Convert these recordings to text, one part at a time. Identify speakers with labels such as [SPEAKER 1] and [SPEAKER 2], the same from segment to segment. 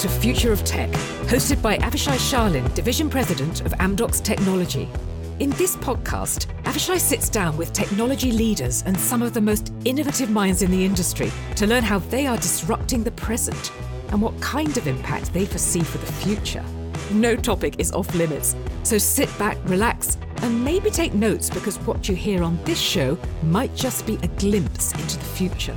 [SPEAKER 1] to Future of Tech, hosted by Avishai Sharlin, Division President of Amdocs Technology. In this podcast, Avishai sits down with technology leaders and some of the most innovative minds in the industry to learn how they are disrupting the present and what kind of impact they foresee for the future. No topic is off limits, so sit back, relax, and maybe take notes because what you hear on this show might just be a glimpse into the future.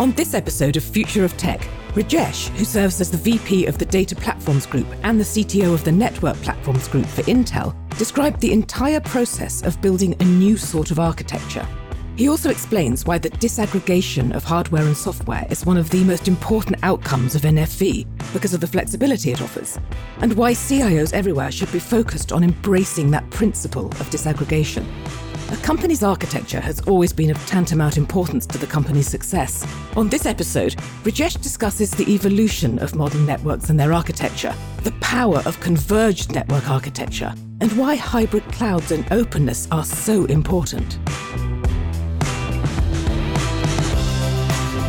[SPEAKER 1] On this episode of Future of Tech, Rajesh, who serves as the VP of the Data Platforms Group and the CTO of the Network Platforms Group for Intel, described the entire process of building a new sort of architecture. He also explains why the disaggregation of hardware and software is one of the most important outcomes of NFV because of the flexibility it offers, and why CIOs everywhere should be focused on embracing that principle of disaggregation. A company's architecture has always been of tantamount importance to the company's success. On this episode, Rajesh discusses the evolution of modern networks and their architecture, the power of converged network architecture, and why hybrid clouds and openness are so important.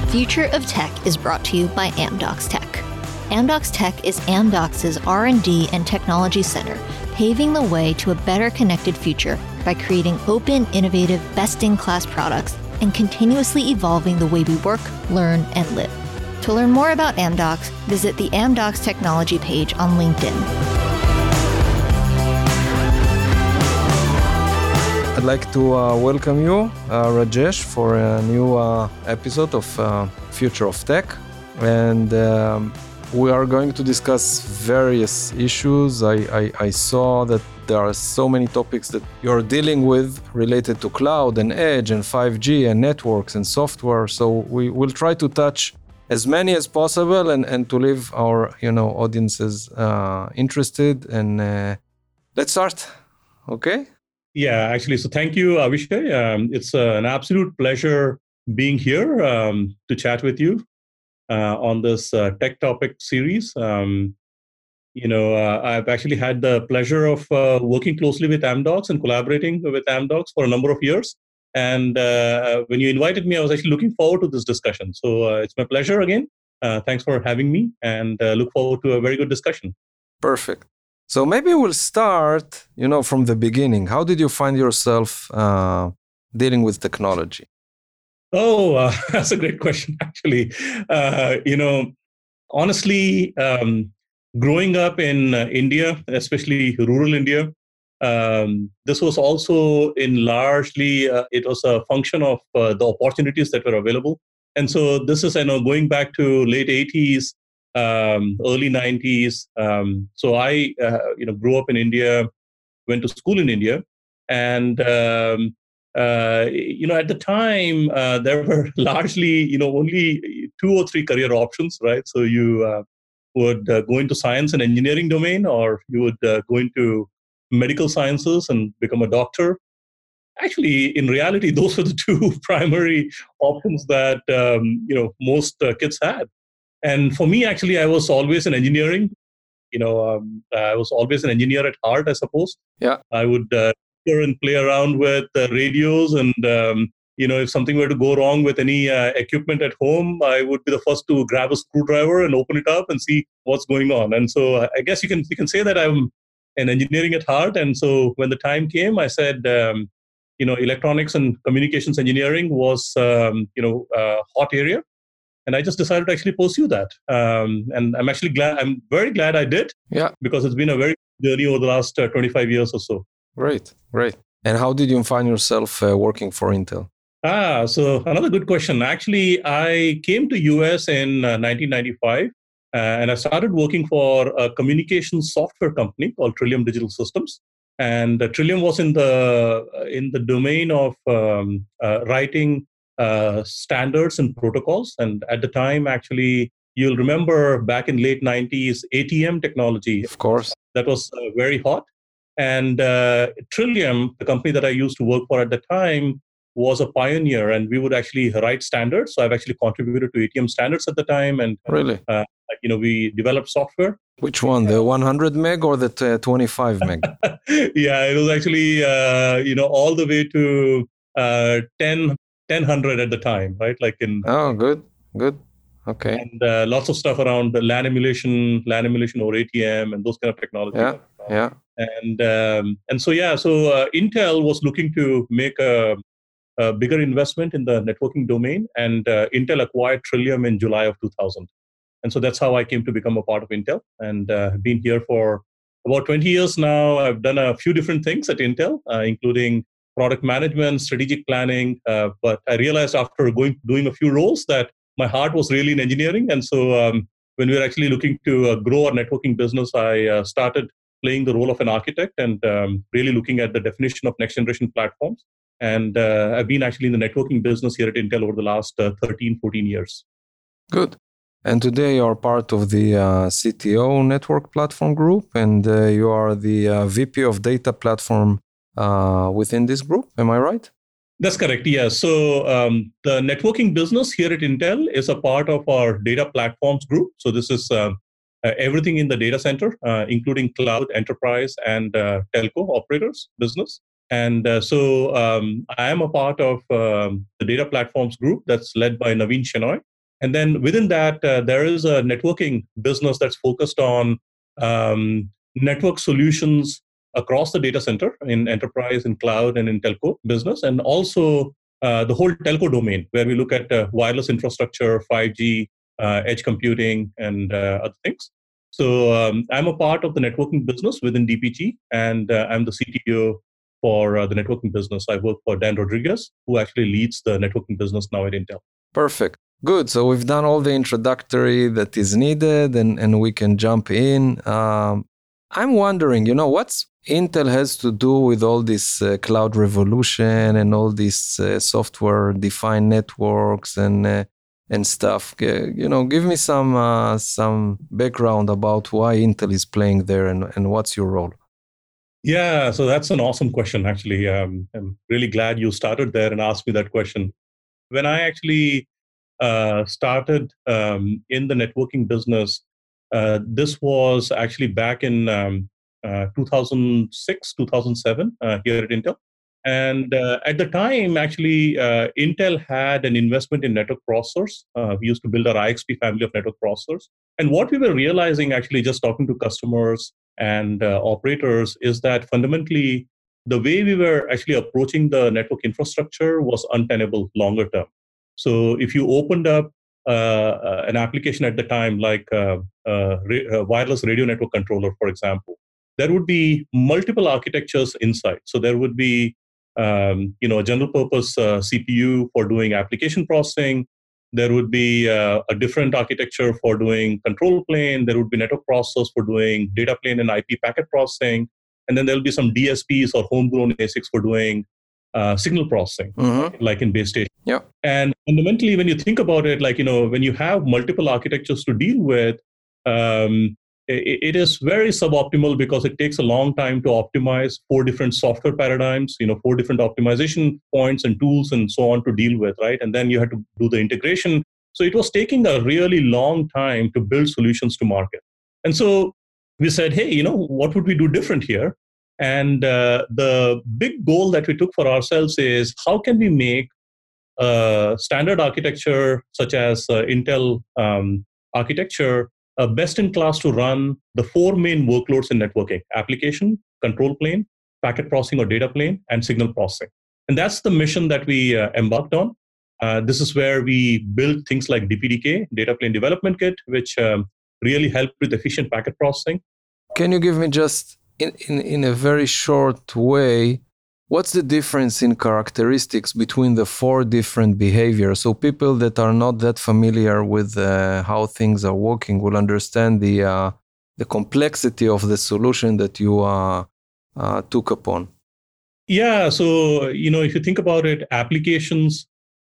[SPEAKER 2] Future of Tech is brought to you by Amdocs Tech. Amdocs Tech is Amdocs' R&D and technology center, paving the way to a better connected future by creating open, innovative, best-in-class products and continuously evolving the way we work, learn, and live. To learn more about Amdocs, visit the Amdocs technology page on LinkedIn.
[SPEAKER 3] I'd like to uh, welcome you, uh, Rajesh, for a new uh, episode of uh, Future of Tech. And um, we are going to discuss various issues. I, I, I, saw that there are so many topics that you're dealing with related to cloud and edge and 5G and networks and software. So we will try to touch as many as possible and, and to leave our you know audiences uh, interested. And uh, let's start. Okay.
[SPEAKER 4] Yeah, actually. So thank you, Avishai. Um, it's uh, an absolute pleasure being here um, to chat with you uh, on this uh, tech topic series. Um, you know, uh, I've actually had the pleasure of uh, working closely with Amdocs and collaborating with Amdocs for a number of years. And uh, when you invited me, I was actually looking forward to this discussion. So it's my pleasure again. thanks for having me, and look forward to a very good discussion.
[SPEAKER 3] Perfect. So maybe we'll start, you know, from the beginning. How did you find yourself dealing with technology?
[SPEAKER 4] Oh, uh, that's a great question, actually. Uh, you know, honestly, um, growing up in uh, India, especially rural India, um, this was also in largely, uh, it was a function of uh, the opportunities that were available. And so this is, I know, going back to late 80s, um, early 90s. Um, so I, uh, you know, grew up in India, went to school in India, and um, uh, you know, at the time, uh, there were largely, you know, only two or three career options, right? So you uh, would uh, go into science and engineering domain, or you would uh, go into medical sciences and become a doctor. Actually, in reality, those were the two primary options that um, you know most kids had. And for me, actually, I was always in engineering. You know, um, I was always an engineer at heart, I suppose.
[SPEAKER 3] Yeah.
[SPEAKER 4] I would and play around with uh, radios and um, you know if something were to go wrong with any uh, equipment at home i would be the first to grab a screwdriver and open it up and see what's going on and so uh, i guess you can you can say that i'm an engineering at heart and so when the time came i said um, you know electronics and communications engineering was um, you know a hot area and i just decided to actually pursue that um, and i'm actually glad i'm very glad i did
[SPEAKER 3] yeah
[SPEAKER 4] because it's been a very journey over the last uh, 25 years or so
[SPEAKER 3] Great, great. And how did you find yourself uh, working for Intel?
[SPEAKER 4] Ah, so another good question. Actually, I came to US in uh, 1995 uh, and I started working for a communication software company called Trillium Digital Systems. And uh, Trillium was in the uh, in the domain of um, uh, standards and protocols. And at the time, actually, you'll remember back in late 90s, ATM technology.
[SPEAKER 3] Of course,
[SPEAKER 4] that was very hot. And uh, Trillium, the company that I used to work for at the time, was a pioneer, and we would actually write standards. So I've actually contributed to ATM standards at the time, and
[SPEAKER 3] really, uh,
[SPEAKER 4] you know, we developed software.
[SPEAKER 3] Which one, the 100 meg or the 25 meg?
[SPEAKER 4] yeah, it was actually uh, you know all the way to uh, 10 1000 at the time, right? Like in
[SPEAKER 3] oh, good, good. Okay.
[SPEAKER 4] And uh, lots of stuff around the LAN emulation, LAN emulation or ATM, and those kind of technologies.
[SPEAKER 3] Yeah. Yeah.
[SPEAKER 4] And um, and so yeah, so uh, Intel was looking to make a, a, bigger investment in the networking domain, and uh, Intel acquired Trillium in July of 2000. And so that's how I came to become a part of Intel, and uh, been here for about 20 years now. I've done a few different things at Intel, uh, including product management, strategic planning. Uh, but I realized after going doing a few roles that my heart was really in engineering, and so um, when we were actually looking to uh, grow our networking business, I uh, started playing the role of an architect and um, really looking at the definition of next generation platforms. And uh, I've been actually in the networking business here at Intel over the last uh, 13, 14 years.
[SPEAKER 3] Good. And today you are part of the uh, CTO Network Platform Group, and uh, you are the uh, VP of Data Platform uh, within this group. Am I right?
[SPEAKER 4] That's correct. Yeah. So um, the networking business here at Intel is a part of our Data Platforms Group. So this is um, uh, everything in the data center, uh, including cloud, enterprise, and telco operators business. And so um, I am a part of um, the Data Platforms Group that's led by Navin Shenoy. And then within that, uh, there is a networking business that's focused on um, network solutions across the data center in enterprise, in cloud, and in telco business, and also uh, the whole telco domain, where we look at uh, wireless infrastructure, 5G, uh, edge computing, and uh, other things. So um, I'm a part of the networking business within DPG, and uh, I'm the CTO for the networking business. I work for Dan Rodriguez, who actually leads the networking business now at Intel.
[SPEAKER 3] Perfect. Good. So we've done all the introductory that is needed, and, and we can jump in. Um, I'm wondering, you know, what's Intel has to do with all this uh, cloud revolution and all these uh, software-defined networks and uh, and stuff. you know, give me some uh, some background about why Intel is playing there and, and what's your role.
[SPEAKER 4] Yeah, so that's an awesome question. Actually, um, I'm really glad you started there and asked me that question. When I actually uh, started um, in the networking business, uh, this was actually back in um, uh, 2006, 2007 uh, here at Intel. And uh, at the time, actually, Intel had an investment in network processors. we used to build our IXP family of network processors. And what we were realizing, actually, just talking to customers and operators, is that fundamentally the way we were actually approaching the network infrastructure was untenable longer term. So if you opened up uh, an application at the time, like uh, uh, wireless radio network controller, for example, there would be multiple architectures inside. So there would be um, you know a general purpose uh, CPU for doing application processing. There would be uh, a different architecture for doing control plane. There would be network processors for doing data plane and IP packet processing. And then there will be some DSPs or homegrown ASICs for doing uh, signal processing, mm-hmm. like in base station.
[SPEAKER 3] Yeah.
[SPEAKER 4] And fundamentally, when you think about it, like you know, when you have multiple architectures to deal with, um, it is very suboptimal because it takes a long time to optimize four different software paradigms you know four different optimization points and tools and so on to deal with right and then you have to do the integration so it was taking a really long time to build solutions to market and so we said hey you know what would we do different here and uh, the big goal that we took for ourselves is how can we make a standard architecture such as uh, intel um, architecture uh, best in class to run the four main workloads in networking application, control plane, packet processing or data plane, and signal processing. And that's the mission that we uh, embarked on. Uh, this is where we built things like DPDK, Data Plane Development Kit, which um, really helped with efficient packet processing.
[SPEAKER 3] Can you give me just in, in, in a very short way What's the difference in characteristics between the four different behaviors? So people that are not that familiar with uh, how things are working will understand the uh, the complexity of the solution that you uh, uh took upon.
[SPEAKER 4] Yeah, so you know, if you think about it, applications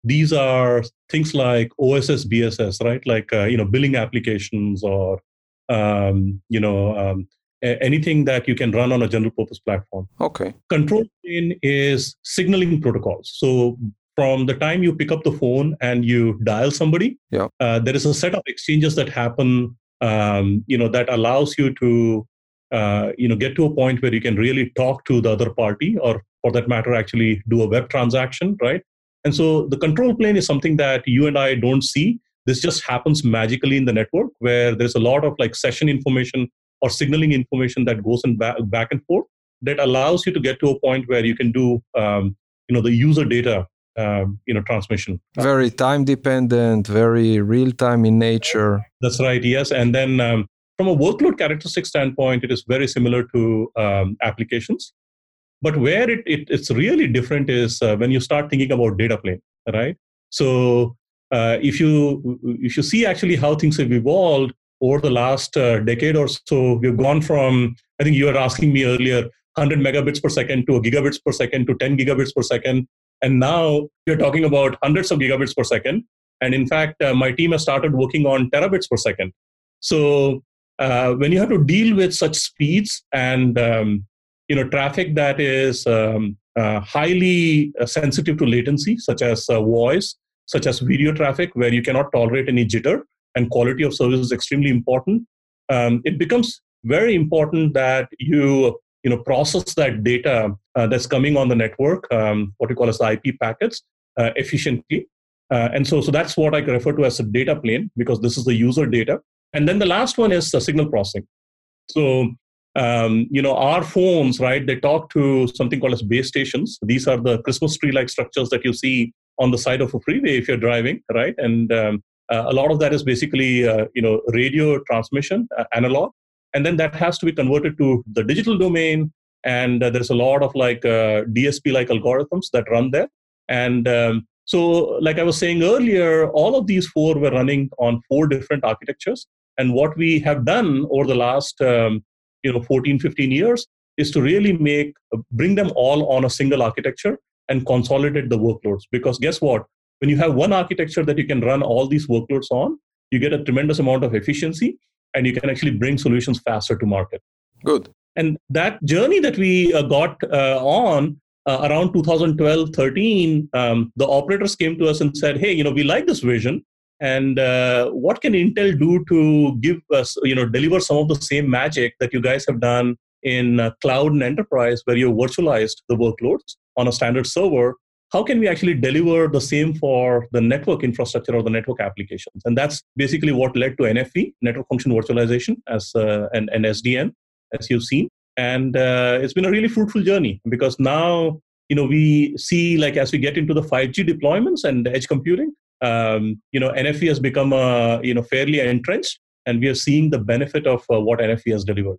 [SPEAKER 4] these are things like OSS, BSS, right? Like uh, you know, billing applications or um, you know. Um, anything that you can run on a general purpose platform.
[SPEAKER 3] Okay.
[SPEAKER 4] Control plane is signaling protocols. So from the time you pick up the phone and you dial somebody,
[SPEAKER 3] yeah.
[SPEAKER 4] Uh, there is a set of exchanges that happen. Um, you know that allows you to uh, you know get to a point where you can really talk to the other party, or for that matter, actually do a web transaction, right? And so the control plane is something that you and I don't see this just happens magically in the network where there's a lot of like session information or signaling information that goes in back, back and forth that allows you to get to a point where you can do um, you know the user data um, you know transmission.
[SPEAKER 3] Very time dependent very real time in nature.
[SPEAKER 4] That's right yes. And then um, from a workload characteristic standpoint it is very similar to um, applications. But where it, it, it's really different is uh, when you start thinking about data plane right? So uh, if you if you see actually how things have evolved over the last uh, decade or so we've gone from i think you were asking me earlier 100 megabits per second to a gigabits per second to 10 gigabits per second and now you're talking about hundreds of gigabits per second. And in fact, uh, my team has started working on terabits per second. So uh, when you have to deal with such speeds and um, you know traffic that is um, uh, highly uh, sensitive to latency, such as uh, voice, such as video traffic, where you cannot tolerate any jitter, and quality of service is extremely important. Um, it becomes very important that you you know process that data uh, that's coming on the network, um, what we call as the IP packets, uh, efficiently. Uh, and so, so that's what I refer to as a data plane because this is the user data. And then the last one is the signal processing. So, um, you know, our phones, right? They talk to something called as base stations. These are the Christmas tree-like structures that you see on the side of a freeway if you're driving, right? And um, uh, a lot of that is basically, uh, you know, radio transmission, uh, analog, and then that has to be converted to the digital domain. And uh, there's a lot of like uh, dsp like algorithms that run there. And um, so like i was saying earlier all of these four were running on four different architectures. And what we have done over the last um, you know 14 15 years is to really make bring them all on a single architecture and consolidate the workloads. Because guess what when you have one architecture that you can run all these workloads on you get a tremendous amount of efficiency and you can actually bring solutions faster to market.
[SPEAKER 3] Good.
[SPEAKER 4] And that journey that we uh, got uh, on uh, around 2012 13, um, the operators came to us and said, Hey, you know, we like this vision. And uh, what can Intel do to give us, you know, deliver some of the same magic that you guys have done in uh, cloud and enterprise, where you virtualized the workloads on a standard server how can we actually deliver the same for the network infrastructure or the network applications? And that's basically what led to NFV, network function virtualization, as uh, SDN, as you've seen. And uh, it's been a really fruitful journey because now you know we see like as we get into the 5G deployments and edge computing, um, you know NFV has become a you know fairly entrenched, and we are seeing the benefit of uh, what NFV has delivered.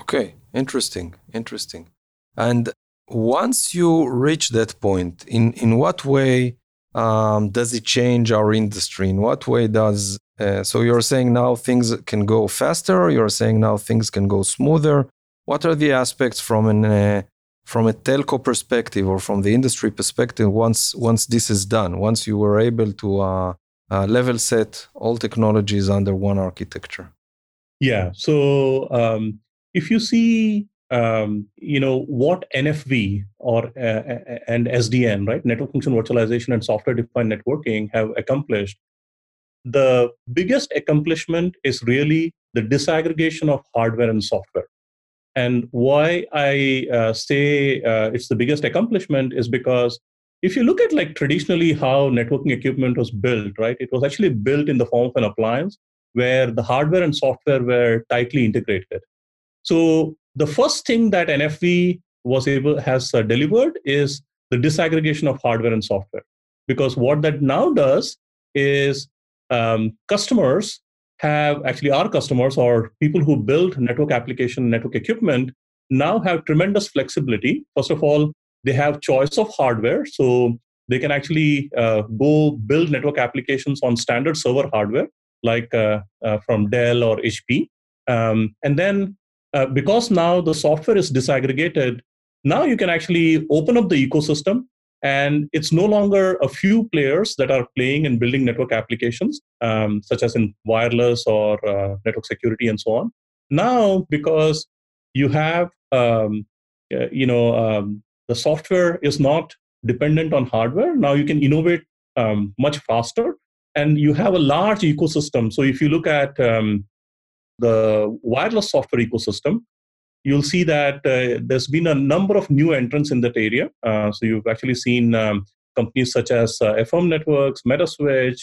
[SPEAKER 3] Okay, interesting, interesting. And once you reach that point, in, in what way um, does it change our industry? In what way does uh, so you're saying now things can go faster? You're saying now things can go smoother. What are the aspects from an uh, from a telco perspective or from the industry perspective once once this is done? Once you were able to uh, uh level set all technologies under one architecture?
[SPEAKER 4] Yeah. So um, if you see um, you know what NFV or uh, uh and SDN, right, network function virtualization and software-defined networking, have accomplished. The biggest accomplishment is really the disaggregation of hardware and software. And why I uh, say uh, it's the biggest accomplishment is because if you look at like traditionally how networking equipment was built, right, it was actually built in the form of an appliance where the hardware and software were tightly integrated. So the first thing that NFV was able has uh, delivered is the disaggregation of hardware and software. Because what that now does is um, customers have actually our customers or people who build network application, network equipment now have tremendous flexibility. First of all, they have choice of hardware, so they can actually uh, go build network applications on standard server hardware like uh, uh, from Dell or HP. Um, and then uh, because now the software is disaggregated, now you can actually open up the ecosystem and it's no longer a few players that are playing and building network applications, um, such as in wireless or uh, network security and so on. Now, because you have, um, uh, you know, um, the software is not dependent on hardware. Now you can innovate um, much faster, and you have a large ecosystem. So if you look at um, the wireless software ecosystem, you'll see that uh, there's been a number of new entrants in that area. Uh, so you've actually seen um, companies such as uh, Affirmed Networks, Metaswitch,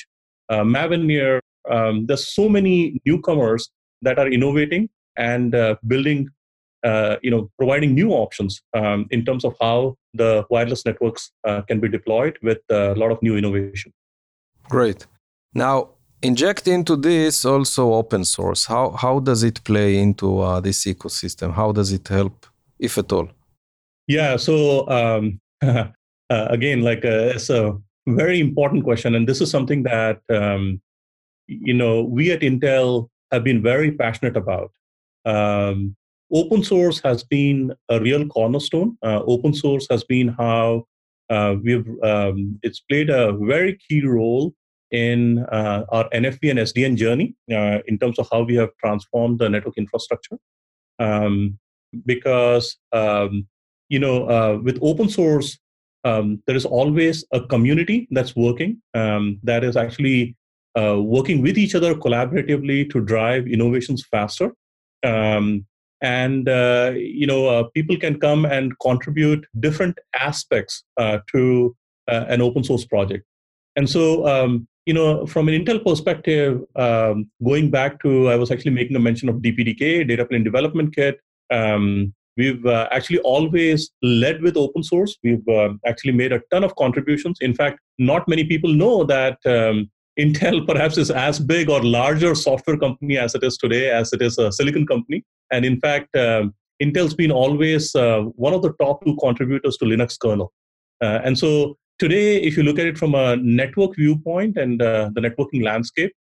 [SPEAKER 4] uh, Mavenir. Um, there's so many newcomers that are innovating and uh, building, uh, you know, providing new options um, in terms of how the wireless networks uh, can be deployed with a lot of new innovation.
[SPEAKER 3] Great. Now, inject into this also open source. How how does it play into uh, this ecosystem? How does it help, if at all?
[SPEAKER 4] Yeah. So um, uh, again, like uh, it's a very important question, and this is something that um, you know we at Intel have been very passionate about. Um, open source has been a real cornerstone. Uh, open source has been how uh, we've um, it's played a very key role in uh, our NFV and SDN journey uh, in terms of how we have transformed the network infrastructure. Um, because um, you know, uh, with open source, um, there is always a community that's working um, that is actually uh, working with each other collaboratively to drive innovations faster. Um, and uh, you know, uh, people can come and contribute different aspects to an open source project. And so, um, you know, from an Intel perspective, um, going back to, I was actually making a mention of DPDK, Data Plane Development Kit. Um, we've uh, actually always led with open source. We've uh, actually made a ton of contributions. In fact, not many people know that um, Intel perhaps is as big or larger software company as it is today as it is a silicon company. And in fact, um, Intel's been always uh, one of the top two contributors to Linux kernel. Uh, and so today, if you look at it from a network viewpoint and uh, the networking landscape,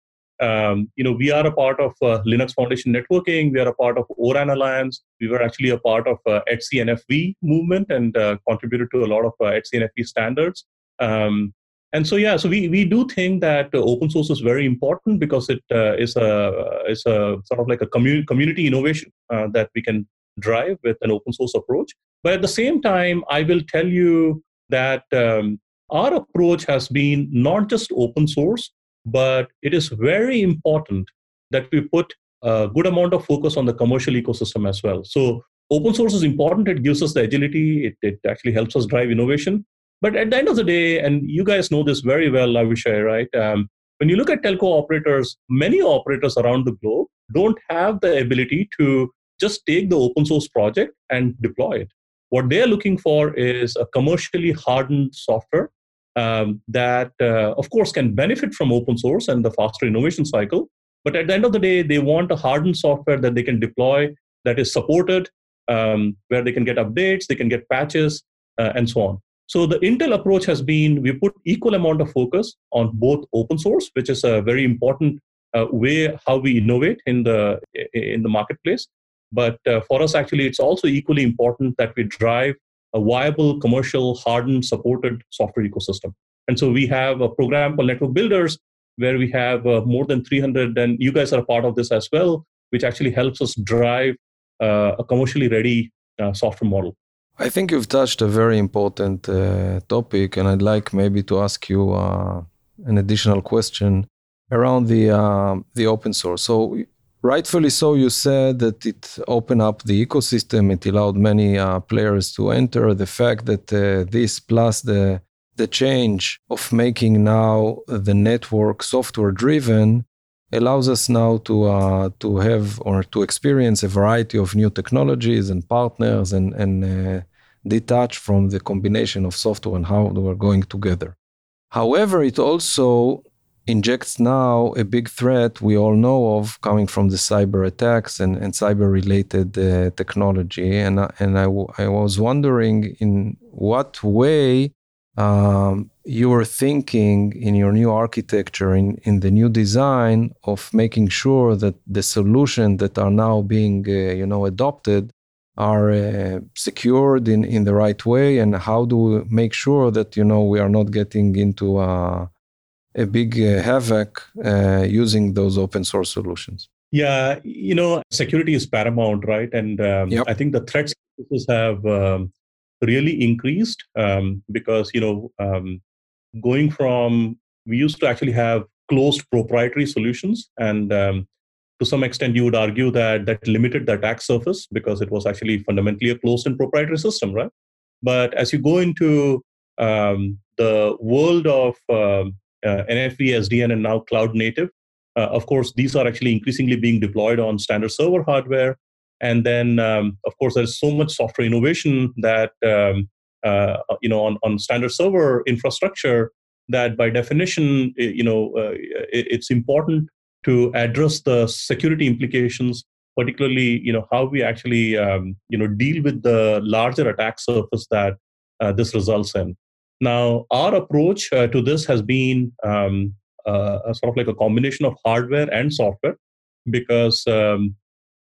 [SPEAKER 4] um, you know, we are a part of uh, Linux Foundation Networking. We are a part of ORAN Alliance. We were actually a part of uh, ETSI-NFV movement and uh, contributed to a lot of uh, ETSI-NFV standards. Um, and so, yeah, so we, we do think that open source is very important because it uh, is a is a sort of like a community community innovation uh, that we can drive with an open source approach. But at the same time, I will tell you that um, our approach has been not just open source, but it is very important that we put a good amount of focus on the commercial ecosystem as well. So open source is important. It gives us the agility. It, it actually helps us drive innovation. But at the end of the day, and you guys know this very well, Avishai, right? Um, when you look at telco operators, many operators around the globe don't have the ability to just take the open source project and deploy it. What they're looking for is a commercially hardened software um, that, uh, of course, can benefit from open source and the faster innovation cycle. But at the end of the day, they want a hardened software that they can deploy that is supported, um, where they can get updates, they can get patches, uh, and so on. So the Intel approach has been we put equal amount of focus on both open source, which is a very important uh, way how we innovate in the in the marketplace. But uh, for us, actually, it's also equally important that we drive a viable, commercial, hardened, supported software ecosystem. And so we have a program called Network Builders, where we have uh, more than 300, and you guys are a part of this as well, which actually helps us drive uh, a commercially ready uh, software model.
[SPEAKER 3] I think you've touched a very important uh, topic, and I'd like maybe to ask you uh, an additional question around the the open source. So rightfully so, you said that it opened up the ecosystem. It allowed many uh, players to enter. The fact that uh, this plus the the change of making now the network software driven allows us now to uh, to have or to experience a variety of new technologies and partners and and uh, detach from the combination of software and how they are going together. However, it also injects now a big threat we all know of coming from the cyber attacks and, and cyber related uh, technology. And, and I, w- I was wondering in what way um, you were thinking in your new architecture, in, in the new design of making sure that the solutions that are now being, uh, you know, adopted are uh, secured in, in the right way and how do we make sure that, you know, we are not getting into a a big uh, havoc uh, using those open source solutions.
[SPEAKER 4] Yeah, you know, security is paramount, right? And um, yep. I think the threats have um, really increased um, because you know, um, going from we used to actually have closed proprietary solutions, and um, to some extent, you would argue that that limited the attack surface because it was actually fundamentally a closed and proprietary system, right? But as you go into um, the world of NFV, SDN, and now cloud native. of course, these are actually increasingly being deployed on standard server hardware. And then, um, of course, there's so much software innovation that um, uh, you know on, on standard server infrastructure that by definition you know uh, it, it's important to address the security implications particularly you know how we actually um, you know deal with the larger attack surface that uh, this results in now our approach uh, to this has been um, uh, sort of like a combination of hardware and software because um,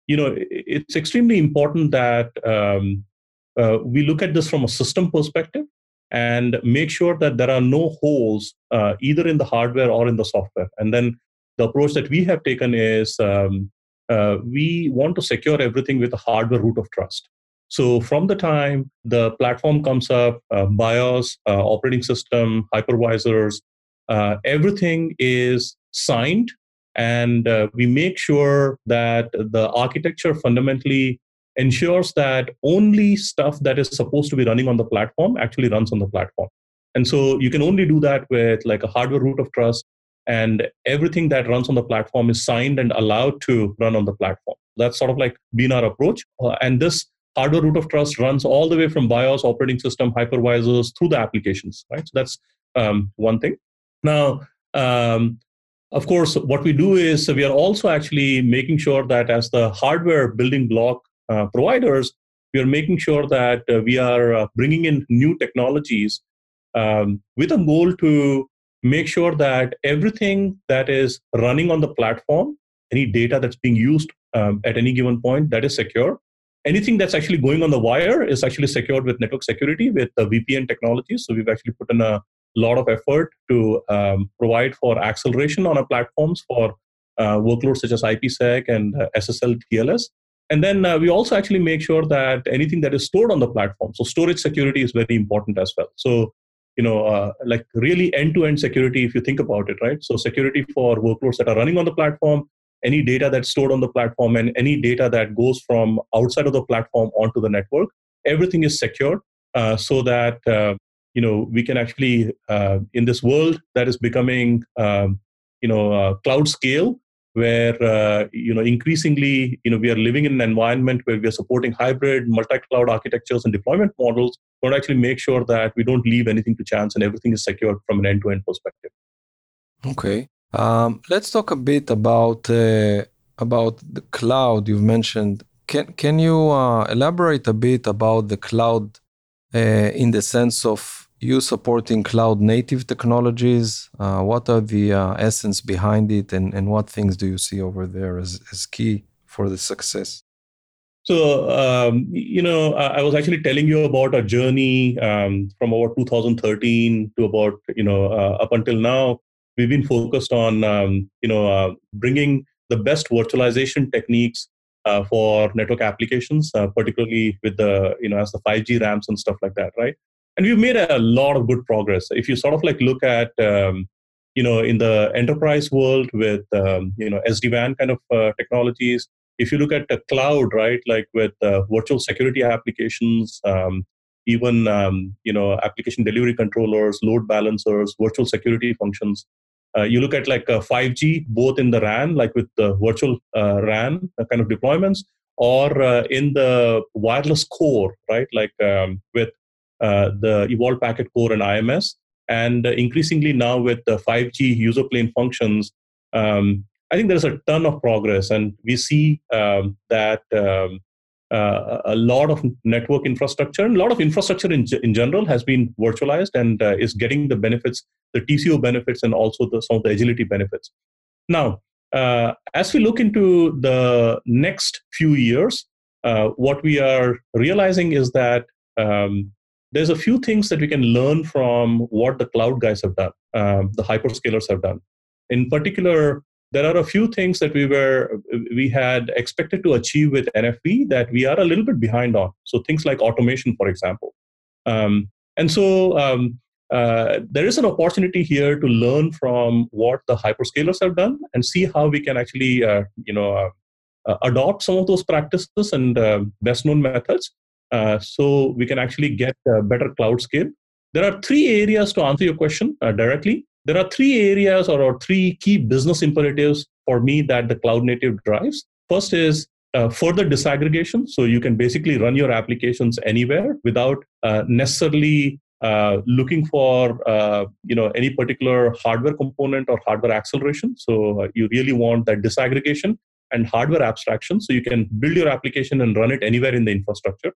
[SPEAKER 4] you know it's extremely important that um, uh, we look at this from a system perspective and make sure that there are no holes uh, either in the hardware or in the software and then the approach that we have taken is um, uh, we want to secure everything with a hardware root of trust. So from the time the platform comes up, uh, BIOS, uh, operating system, hypervisors, uh, everything is signed, and uh, we make sure that the architecture fundamentally ensures that only stuff that is supposed to be running on the platform actually runs on the platform. And so you can only do that with like a hardware root of trust and everything that runs on the platform is signed and allowed to run on the platform. That's sort of like been our approach. Uh, and this hardware root of trust runs all the way from BIOS, operating system, hypervisors through the applications, right? So that's um, one thing. Now, um, of course, what we do is we are also actually making sure that as the hardware building block uh, providers, we are making sure that uh, we are uh, bringing in new technologies um, with a goal to make sure that everything that is running on the platform, any data that's being used um, at any given point, that is secure. Anything that's actually going on the wire is actually secured with network security with the VPN technology. So we've actually put in a lot of effort to um, provide for acceleration on our platforms for uh, workloads such as IPsec and uh, SSL TLS. And then uh, we also actually make sure that anything that is stored on the platform, so storage security is very important as well. So you know, uh, like really end-to-end security if you think about it, right? So security for workloads that are running on the platform, any data that's stored on the platform, and any data that goes from outside of the platform onto the network, everything is secured uh, so that uh, you know we can actually uh, in this world that is becoming um, you know uh, cloud scale where uh, you know increasingly you know we are living in an environment where we are supporting hybrid multi-cloud architectures and deployment models we want to actually make sure that we don't leave anything to chance and everything is secured from an end-to-end perspective.
[SPEAKER 3] Okay um, let's talk a bit about uh, about the cloud you've mentioned can can you uh, elaborate a bit about the cloud uh, in the sense of you supporting cloud native technologies. Uh, what are the uh, essence behind it, and, and what things do you see over there as, as key for the success?
[SPEAKER 4] So, um, you know, I, was actually telling you about our journey um, from about 2013 to about, you know, uh, up until now. We've been focused on, um, you know, uh, bringing the best virtualization techniques uh, for network applications, uh, particularly with the, you know, as the 5G ramps and stuff like that, right? and we've made a lot of good progress if you sort of like look at um, you know in the enterprise world with um, you know sd-wan kind of uh, technologies if you look at the cloud right like with uh, virtual security applications um, even um, you know application delivery controllers load balancers virtual security functions uh, you look at like 5g uh, both in the ran like with the virtual uh, ran uh, kind of deployments or in the wireless core right like um, with the Evolved Packet Core and IMS. And increasingly now with the 5G user plane functions, um, I think there's a ton of progress, and we see um, that um, uh, a lot of network infrastructure and a lot of infrastructure in, in general has been virtualized and uh, is getting the benefits, the TCO benefits, and also the, some of the agility benefits. Now, uh, as we look into the next few years, uh, what we are realizing is that um, there's a few things that we can learn from what the cloud guys have done, um, the hyperscalers have done. In particular, there are a few things that we were we had expected to achieve with NFV that we are a little bit behind on. So things like automation, for example. Um, and so um, uh, there is an opportunity here to learn from what the hyperscalers have done and see how we can actually uh, you know uh, uh adopt some of those practices and uh, best known methods uh, so we can actually get better cloud scale. There are three areas to answer your question directly. There are three areas or, or three key business imperatives for me that the cloud native drives. First is uh, further disaggregation. So you can basically run your applications anywhere without uh, necessarily uh, looking for uh, you know any particular hardware component or hardware acceleration. So uh, you really want that disaggregation and hardware abstraction, so you can build your application and run it anywhere in the infrastructure.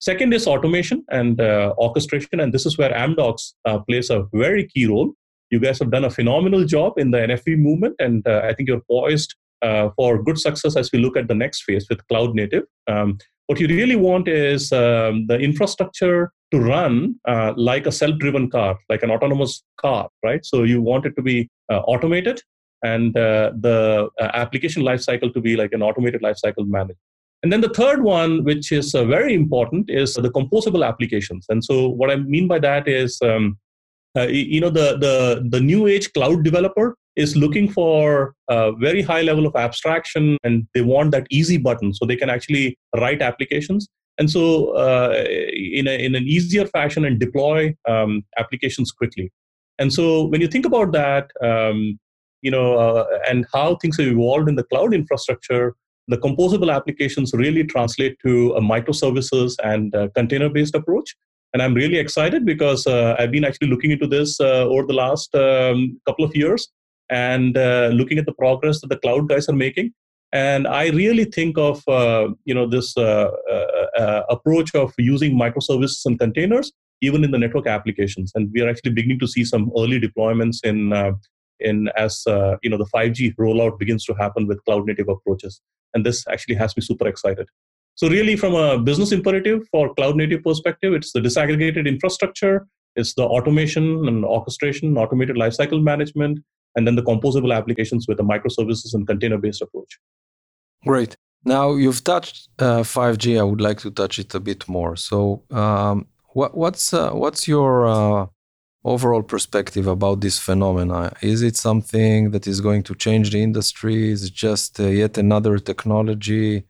[SPEAKER 4] Second is automation and uh, orchestration, and this is where Amdocs plays a very key role. You guys have done a phenomenal job in the NFV movement, and I think you're poised uh, for good success as we look at the next phase with cloud native. Um, what you really want is um, the infrastructure to run uh, like a self-driven car, like an autonomous car, right? So you want it to be uh, automated and uh, the uh, application lifecycle to be like an automated lifecycle managed. And then the third one, which is uh, very important, is the composable applications. And so what I mean by that is, um, you know, the the the new age cloud developer is looking for a very high level of abstraction and they want that easy button so they can actually write applications. And so uh, in, a, in an easier fashion and deploy um, applications quickly. And so when you think about that um, you know uh, and how things have evolved in the cloud infrastructure the composable applications really translate to a microservices and container based approach and i'm really excited because uh, i've been actually looking into this uh, over the last um, couple of years and uh, looking at the progress that the cloud guys are making. And I really think of uh, you know this uh, uh, approach of using microservices and containers even in the network applications. And we are actually beginning to see some early deployments in in as you know the 5G rollout begins to happen with cloud native approaches. And this actually has me super excited. So really, from a business imperative for cloud native perspective, it's the disaggregated infrastructure, it's the automation and orchestration, automated lifecycle management, and then the composable applications with a microservices and container based approach.
[SPEAKER 3] Great. Now you've touched uh, 5G. I would like to touch it a bit more. So, um, what, what's uh, what's your uh, overall perspective about this phenomena? Is it something that is going to change the industry? Is it just uh, yet another technology?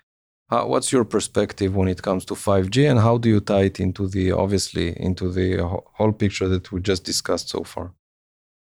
[SPEAKER 3] What's your perspective when it comes to 5G, and how do you tie it into the obviously into the whole picture that we just discussed so far?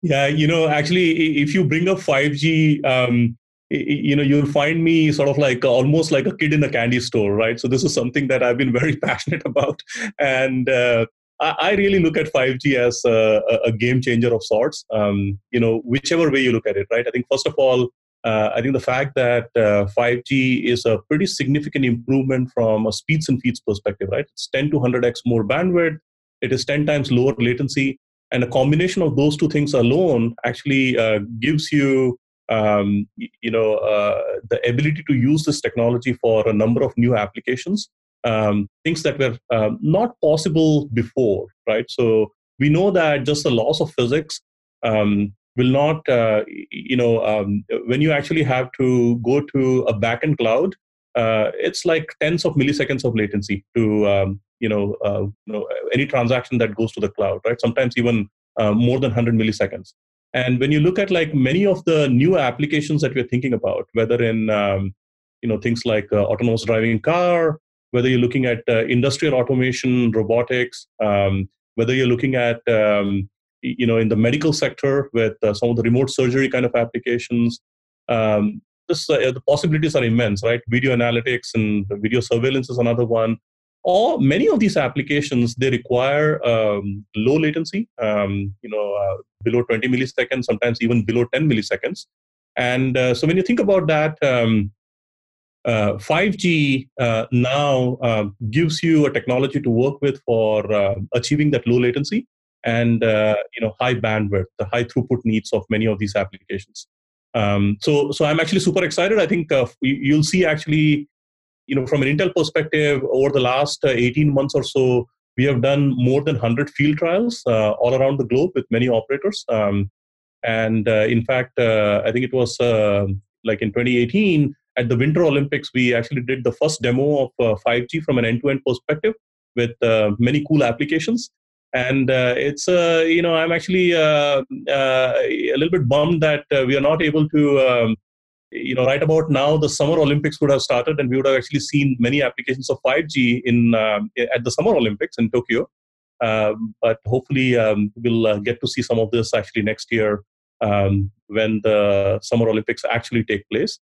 [SPEAKER 4] Yeah, you know, actually, if you bring up 5G, um, you know, you'll find me sort of like almost like a kid in a candy store, right? So this is something that I've been very passionate about, and uh, I, really look at 5G as a, a game changer of sorts. Um, you know, whichever way you look at it, right? I think first of all, uh, I think the fact that uh, 5G is a pretty significant improvement from a speeds and feeds perspective, right? It's 10 to 100x more bandwidth. It is 10 times lower latency and a combination of those two things alone actually uh, gives you um, you know uh, the ability to use this technology for a number of new applications um, things that were uh, not possible before right so we know that just the laws of physics um, will not uh, you know um, when you actually have to go to a backend cloud uh, it's like tens of milliseconds of latency to um, you know, uh, you know any transaction that goes to the cloud, right? Sometimes even uh, more than 100 milliseconds. And when you look at like many of the new applications that we're thinking about, whether in um, you know things like uh, autonomous driving car, whether you're looking at uh, industrial automation, robotics, um, whether you're looking at um, you know in the medical sector with uh, some of the remote surgery kind of applications, um, this, uh, the possibilities are immense, right? Video analytics and video surveillance is another one. Or many of these applications they require um, low latency um, you know uh, below 20 milliseconds sometimes even below 10 milliseconds. And uh, so when you think about that um, uh, 5g uh, now gives you a technology to work with for achieving that low latency and you know high bandwidth the high throughput needs of many of these applications um, so so i'm actually super excited i think you'll see actually you know, from an Intel perspective, over the last uh, 18 months or so, we have done more than 100 field trials uh, all around the globe with many operators. Um, and uh, in fact, uh, I think it was uh, like in 2018 at the Winter Olympics, we actually did the first demo of 5G uh, from an end-to-end perspective with many cool applications. And it's, you know, I'm actually a little bit bummed that we are not able to um, you know, right about now, the Summer Olympics would have started, and we would have actually seen many applications of 5G in um, at the Summer Olympics in Tokyo. Um, but hopefully, um, we'll uh, get to see some of this actually next year when the Summer Olympics actually take place.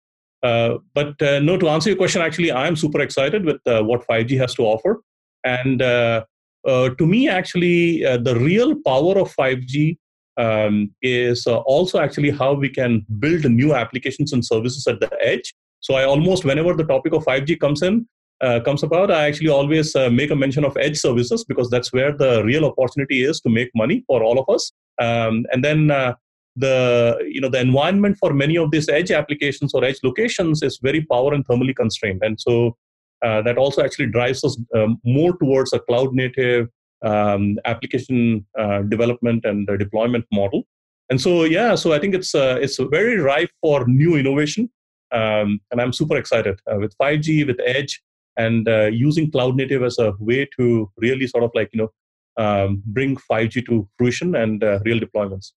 [SPEAKER 4] Uh, but uh, no, to answer your question, actually, I am super excited with uh, what 5G has to offer. And uh, uh, to me, actually, the real power of 5G um, is also actually how we can build new applications and services at the edge. So I almost, whenever the topic of 5G comes in, uh, comes about, I actually always uh, make a mention of edge services because that's where the real opportunity is to make money for all of us. Um, and then uh, the you know the environment for many of these edge applications or edge locations is very power and thermally constrained, and so uh, that also actually drives us um, more towards a cloud native um, application uh, development and deployment model. And so yeah, so I think it's it's very ripe for new innovation. Um, and I'm super excited with 5G, with Edge, and uh, using cloud native as a way to really sort of like you know um, bring 5G to fruition and uh, real deployments.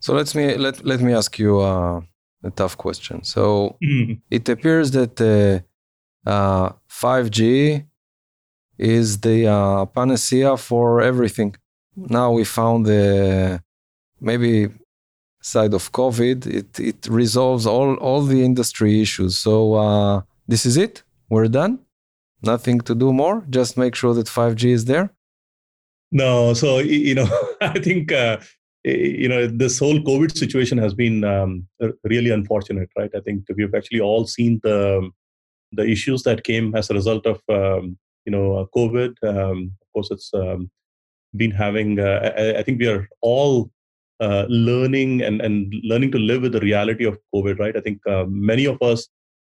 [SPEAKER 3] So let me let let me ask you uh, a tough question. So mm-hmm. it appears that 5G uh, is the uh, panacea for everything. Now we found the maybe side of COVID. It it resolves all all the industry issues. So uh, this is it. We're done nothing to do more just make sure that 5g is there
[SPEAKER 4] no so you know i think uh, you know this whole covid situation has been um, really unfortunate right i think we've actually all seen the the issues that came as a result of um, you know uh, covid um, of course it's um, been having uh, I, I, think we are all uh, learning and, and learning to live with the reality of covid right i think uh, many of us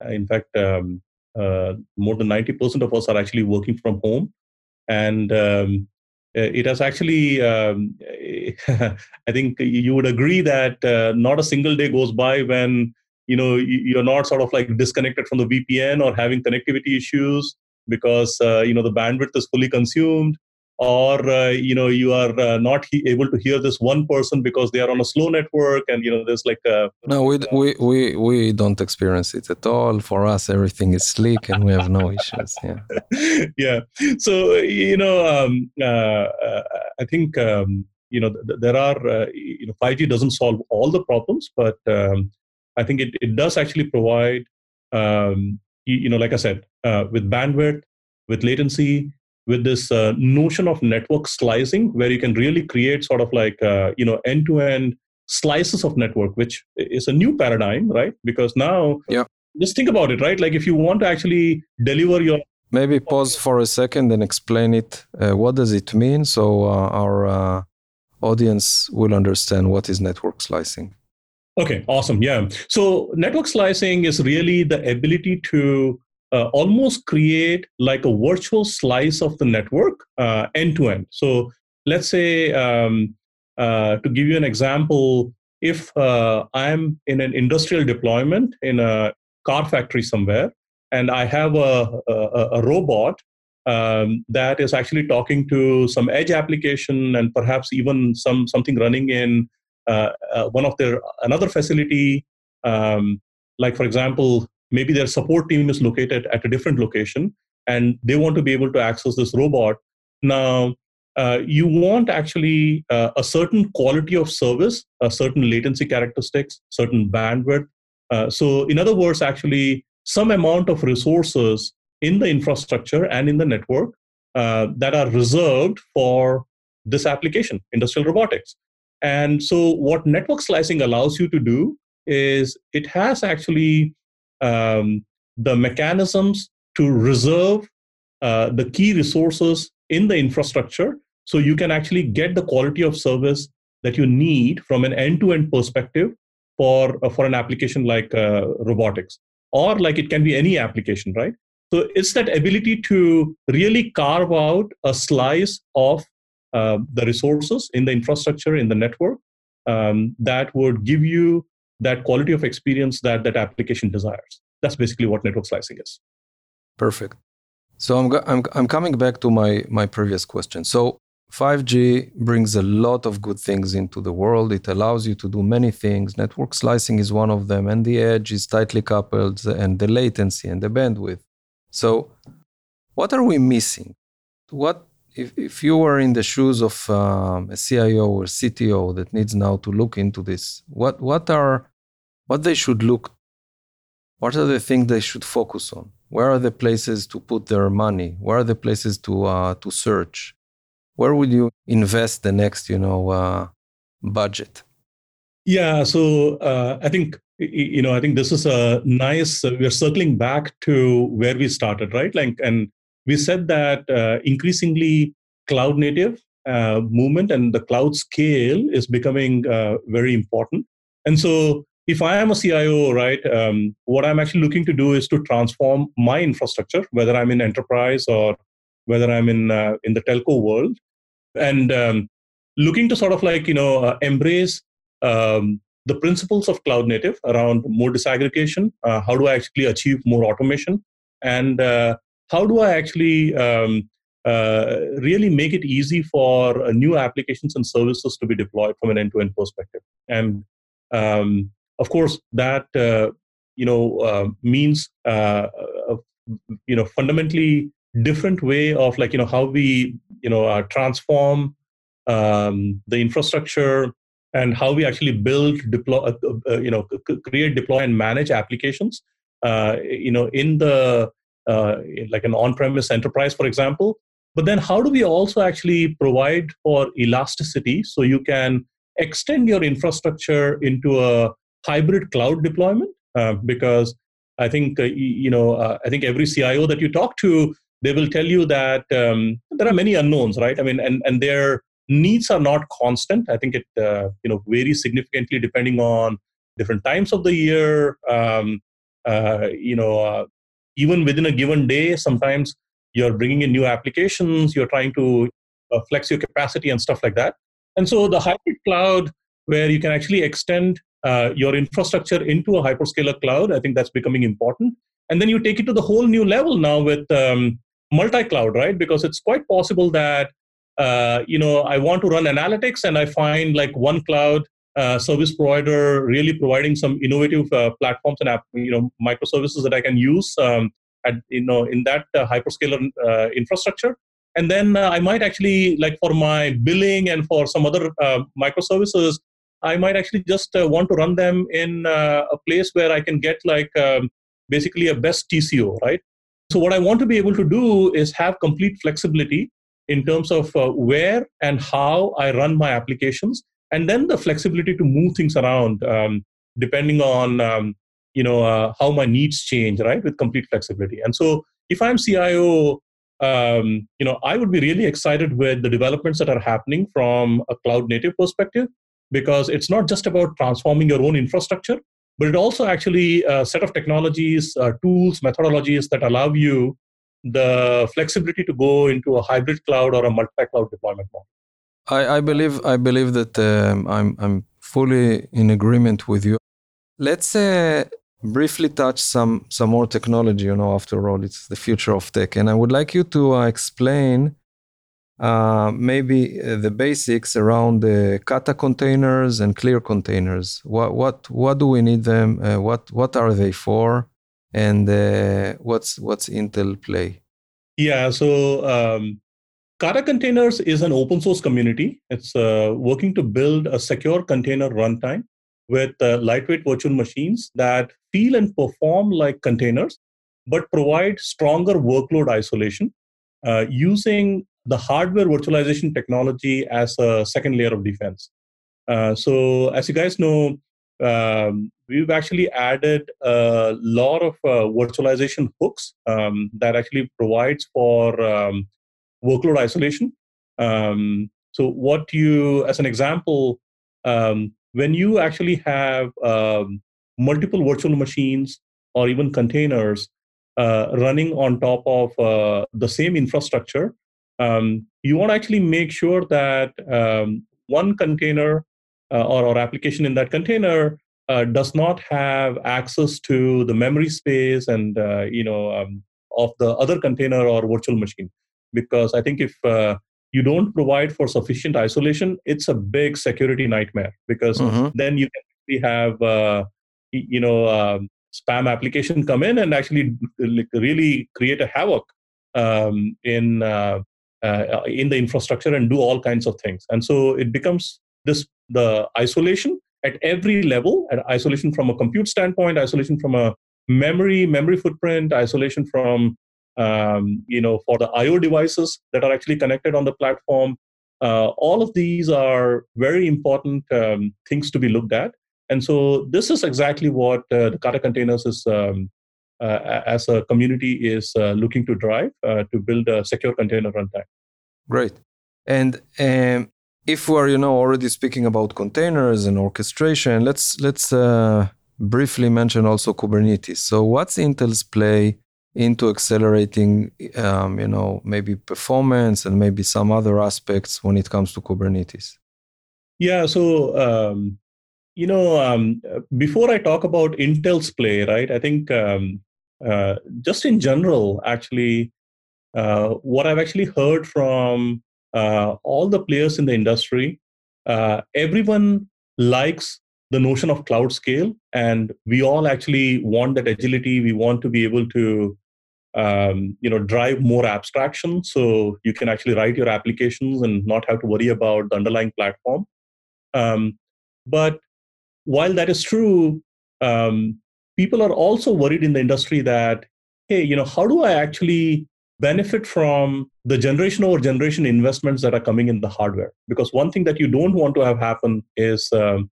[SPEAKER 4] in fact um, uh, more than 90% of us are actually working from home. And um, it has actually, um, I think you would agree that uh, not a single day goes by when you know you're not sort of like disconnected from the VPN or having connectivity issues because uh, you know the bandwidth is fully consumed or uh, you know you are uh, not he- able to hear this one person because they are on a slow network and you know there's like a
[SPEAKER 3] no we, we we we don't experience it at all. For us everything is sleek and we have no issues yeah.
[SPEAKER 4] Yeah. So you know um, uh, uh i think um, you know th- there are uh, you know 5g doesn't solve all the problems but um, i think it, it does actually provide um, you, you know like i said uh, with bandwidth with latency with this uh, notion of network slicing where you can really create sort of like uh, you know end to end slices of network which is a new paradigm right? Because now
[SPEAKER 3] yeah
[SPEAKER 4] just think about it right? Like if you want to actually deliver your
[SPEAKER 3] maybe pause for a second and explain it uh, what does it mean so uh, our uh, audience will understand what is network slicing
[SPEAKER 4] okay awesome yeah so network slicing is really the ability to uh, almost create like a virtual slice of the network end to end. So let's say, um, uh, to give you an example, if uh, I'm in an industrial deployment in a car factory somewhere, and I have a, a, a robot um, that is actually talking to some edge application and perhaps even some something running in one of their another facility, um, like for example, maybe their support team is located at a different location and they want to be able to access this robot. Now uh, you want actually uh, a certain quality of service a certain latency characteristics certain bandwidth. Uh, so in other words actually some amount of resources in the infrastructure and in the network uh, that are reserved for this application industrial robotics and so what network slicing allows you to do is it has actually um, the mechanisms to reserve uh, the key resources in the infrastructure. So you can actually get the quality of service that you need from an end-to-end perspective for uh, for an application like uh, robotics or like it can be any application right? So it's that ability to really carve out a slice of uh, the resources in the infrastructure in the network um, that would give you that quality of experience that that application desires. That's basically what network slicing is.
[SPEAKER 3] Perfect. So I'm, I'm, I'm coming back to my, my previous question. So 5G brings a lot of good things into the world. It allows you to do many things. Network slicing is one of them, and the edge is tightly coupled, and the latency and the bandwidth. So, what are we missing? What if, if you were in the shoes of um, a CIO or CTO that needs now to look into this, what what are what they should look what are the things they should focus on? Where are the places to put their money? Where are the places to uh, to search? Where would you invest the next, you know, uh, budget?
[SPEAKER 4] Yeah, so uh, I think you know I think this is a nice. Uh, we're circling back to where we started, right? Like, and we said that uh, increasingly cloud native uh, movement and the cloud scale is becoming uh, very important. And so, if I am a CIO, right, um, what I'm actually looking to do is to transform my infrastructure, whether I'm in enterprise or whether I'm in uh, in the telco world, and um, looking to sort of like you know uh, embrace um, the principles of cloud native around more disaggregation. Uh, how do I actually achieve more automation? And how do I actually um, uh, really make it easy for uh, new applications and services to be deployed from an end-to-end perspective? And um, of course, that uh, you know uh, means uh, you know fundamentally different way of like you know how we you know transform um, the infrastructure and how we actually build, deploy, uh, uh, you know, create, deploy, and manage applications. Uh, you know, in the uh, like an on-premise enterprise, for example. But then, how do we also actually provide for elasticity so you can extend your infrastructure into a hybrid cloud deployment? Uh, because I think uh, you know, I think every CIO that you talk to, they will tell you that um, there are many unknowns, right? I mean, and and they're needs are not constant. I think it uh, you know varies significantly depending on different times of the year. Um, uh, you know, uh, even within a given day, sometimes you're bringing in new applications. You're trying to uh, flex your capacity and stuff like that. And so the hybrid cloud, where you can actually extend uh, your infrastructure into a hyperscaler cloud, I think that's becoming important. And then you take it to the whole new level now with um, multi-cloud, right? Because it's quite possible that uh, you know, I want to run analytics and I find like one cloud uh, service provider really providing some innovative uh, platforms and app, you know, microservices that I can use um, at, you know, in that uh, hyperscaler uh, infrastructure. And then I might actually, like for my billing and for some other microservices, I might actually just want to run them in a place where I can get like um, basically a best TCO, right? So what I want to be able to do is have complete flexibility in terms of uh, where and how I run my applications, and then the flexibility to move things around um, depending on um, you know uh, how my needs change, right? With complete flexibility. And so, if I'm CIO, um, you know, I would be really excited with the developments that are happening from a cloud native perspective, because it's not just about transforming your own infrastructure, but it also actually a uh, set of technologies, uh, tools, methodologies that allow you the flexibility to go into a hybrid cloud or a multi-cloud deployment model.
[SPEAKER 3] I, I believe I believe that um, I'm I'm fully in agreement with you. Let's uh, briefly touch some some more technology. You know, after all, it's the future of tech, and I would like you to uh, explain uh, maybe uh, the basics around the kata containers and clear containers. What what what do we need them? Uh, what what are they for? and uh, what's what's Intel Play?
[SPEAKER 4] Yeah, so um, Kata Containers is an open source community. It's uh, working to build a secure container runtime with uh, lightweight virtual machines that feel and perform like containers, but provide stronger workload isolation uh, using the hardware virtualization technology as a second layer of defense. Uh, so, as you guys know, um, we've actually added a lot of uh, virtualization hooks um, that actually provides for um, workload isolation. Um, so, what you, as an example, um, when you actually have um, multiple virtual machines or even containers uh, running on top of uh, the same infrastructure, you want to actually make sure that one container uh, or, or application in that container uh, does not have access to the memory space and uh, you know um, of the other container or virtual machine because i think if uh, you don't provide for sufficient isolation it's a big security nightmare because mm-hmm. then you can actually have uh, you know um, spam application come in and actually really create a havoc um, in uh, uh, in the infrastructure and do all kinds of things. And so it becomes this the isolation at every level, at isolation from a compute standpoint, isolation from a memory memory footprint, isolation from um, you know for the I/O devices that are actually connected on the platform. Uh, all of these are very important um, things to be looked at. And so this is exactly what uh, the Kata Containers is um, uh, as a community is uh, looking to drive uh, to build a secure container runtime.
[SPEAKER 3] Great. And um, if we're you know already speaking about containers and orchestration, let's let's uh, briefly mention also Kubernetes. So what's Intel's play into accelerating um, you know maybe performance and maybe some other aspects when it comes to Kubernetes?
[SPEAKER 4] Yeah. So. Um, you know, um, before I talk about Intel's play, right? I think um, uh, just in general, actually, uh, what I've actually heard from uh, all the players in the industry, uh, everyone likes the notion of cloud scale, and we all actually want that agility. We want to be able to, um, you know, drive more abstraction, so you can actually write your applications and not have to worry about the underlying platform. Um, but while that is true, um, people are also worried in the industry that, hey, you know, how do I actually benefit from the generation over generation investments that are coming in the hardware? Because one thing that you don't want to have happen is, um,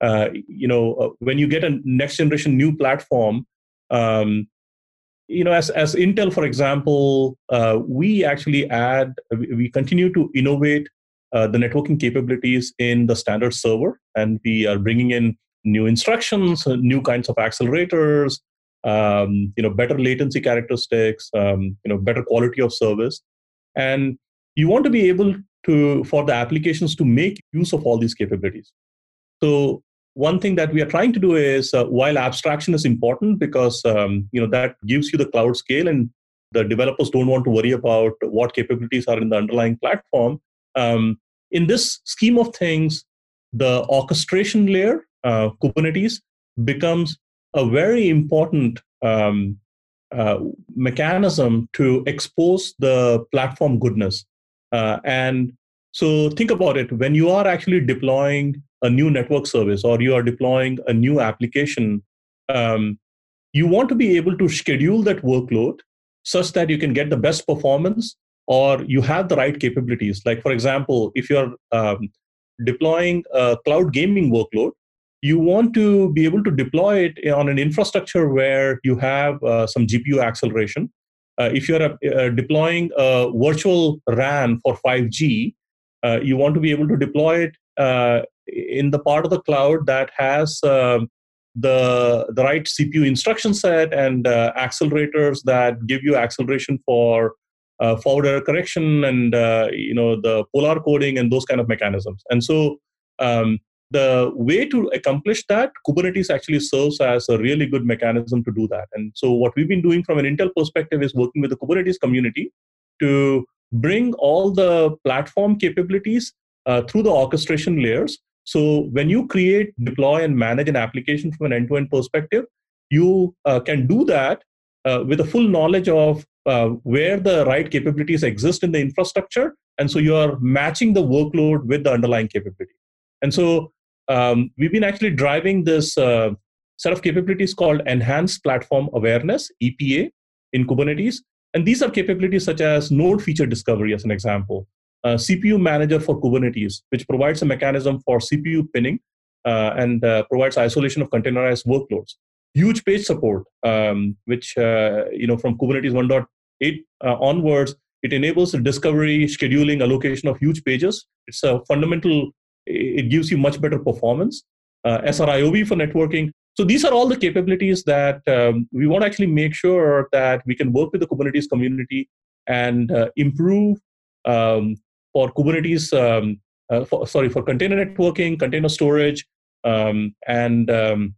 [SPEAKER 4] uh, you know, uh, when you get a next generation new platform, um, you know, as, as Intel, for example, uh, we actually add, we continue to innovate uh, the networking capabilities in the standard server, and we are bringing in new instructions, uh, new kinds of accelerators, um, you know, better latency characteristics, um, you know, better quality of service, and you want to be able to for the applications to make use of all these capabilities. So one thing that we are trying to do is uh, while abstraction is important because um, you know that gives you the cloud scale and the developers don't want to worry about what capabilities are in the underlying platform um, in this scheme of things the orchestration layer uh, Kubernetes becomes a very important um, uh, mechanism to expose the platform goodness. Uh, and so think about it when you are actually deploying a new network service or you are deploying a new application, um, you want to be able to schedule that workload such that you can get the best performance or you have the right capabilities. Like, for example, if you're um, deploying a cloud gaming workload, you want to be able to deploy it on an infrastructure where you have uh, some GPU acceleration. Uh, if you're uh, deploying a virtual RAN for 5G, uh, you want to be able to deploy it uh, in the part of the cloud that has um, the the right CPU instruction set and uh, accelerators that give you acceleration for forward error correction and you know the polar coding and those kind of mechanisms. And so um, the way to accomplish that, Kubernetes actually serves as a really good mechanism to do that. And so, what we've been doing from an Intel perspective is working with the Kubernetes community to bring all the platform capabilities uh, through the orchestration layers. So, when you create, deploy, and manage an application from an end to end perspective, you uh, can do that uh, with a full knowledge of uh, where the right capabilities exist in the infrastructure. And so, you are matching the workload with the underlying capability. And so, um, we've been actually driving this uh, set of capabilities called Enhanced Platform Awareness, EPA, in Kubernetes. And these are capabilities such as node feature discovery, as an example, CPU manager for Kubernetes, which provides a mechanism for CPU pinning uh, and uh, provides isolation of containerized workloads. Huge page support, um, which uh, you know from Kubernetes 1.8 uh, onwards, it enables the discovery, scheduling, allocation of huge pages. It's a fundamental it gives you much better performance. SRIOV for networking. So these are all the capabilities that um, we want to actually make sure that we can work with the Kubernetes community and uh, improve um, for Kubernetes, um, uh, for, sorry, for container networking, container storage, um, and um,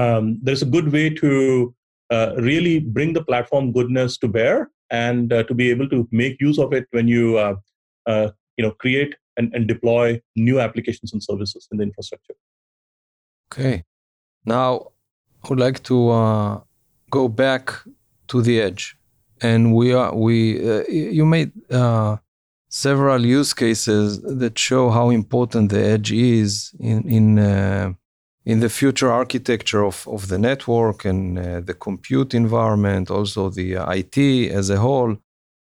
[SPEAKER 4] um, there's a good way to uh, really bring the platform goodness to bear and uh, to be able to make use of it when you uh, uh, you know create and, and deploy new applications and services in the infrastructure.
[SPEAKER 3] Okay. Now, I would like to uh, go back to the edge. And we are we uh, you made uh, several use cases that show how important the edge is in in uh, in the future architecture of, of the network and uh, the compute environment, also the IT as a whole.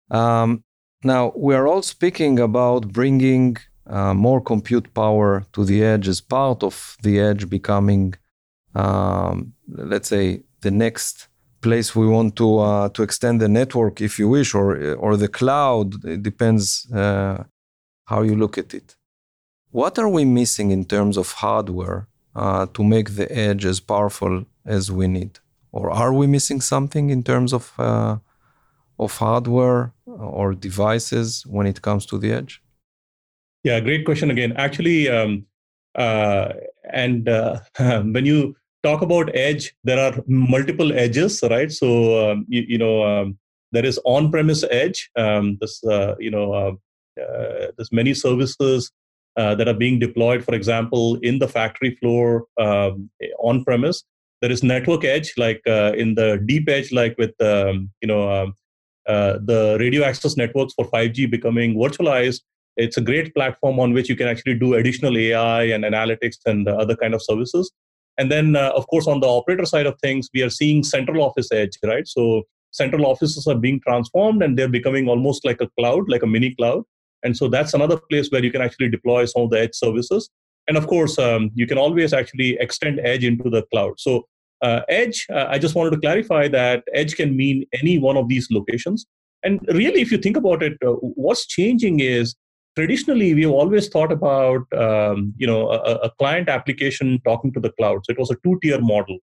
[SPEAKER 3] Um, now, we are all speaking about bringing uh, more compute power to the edge as part of the edge becoming, um, let's say, the next place we want to uh, to extend the network, if you wish, or or the cloud. It depends uh, how you look at it. What are we missing in terms of hardware uh, to make the edge as powerful as we need, or are we missing something in terms of uh, of hardware or devices when it comes to the edge?
[SPEAKER 4] Yeah, great question again. Actually, um, uh, and uh, when you talk about edge, there are multiple edges, right? So um, you, you, know um, there is on-premise edge. Um, this uh, you know uh, uh, there's many services uh, that are being deployed. For example, in the factory floor um, on-premise, there is network edge, like uh, in the deep edge, like with um, you know um, uh, the radio access networks for 5G becoming virtualized. It's a great platform on which you can actually do additional AI and analytics and other kind of services. And then, uh, of course, on the operator side of things, we are seeing central office edge, right? So central offices are being transformed and they're becoming almost like a cloud, like a mini cloud. And so that's another place where you can actually deploy some of the edge services. And of course, um, you can always actually extend edge into the cloud. So uh, edge, uh, I just wanted to clarify that edge can mean any one of these locations. And really, if you think about it, uh, what's changing is traditionally we've always thought about um, you know a, a, client application talking to the cloud. So it was a two tier model.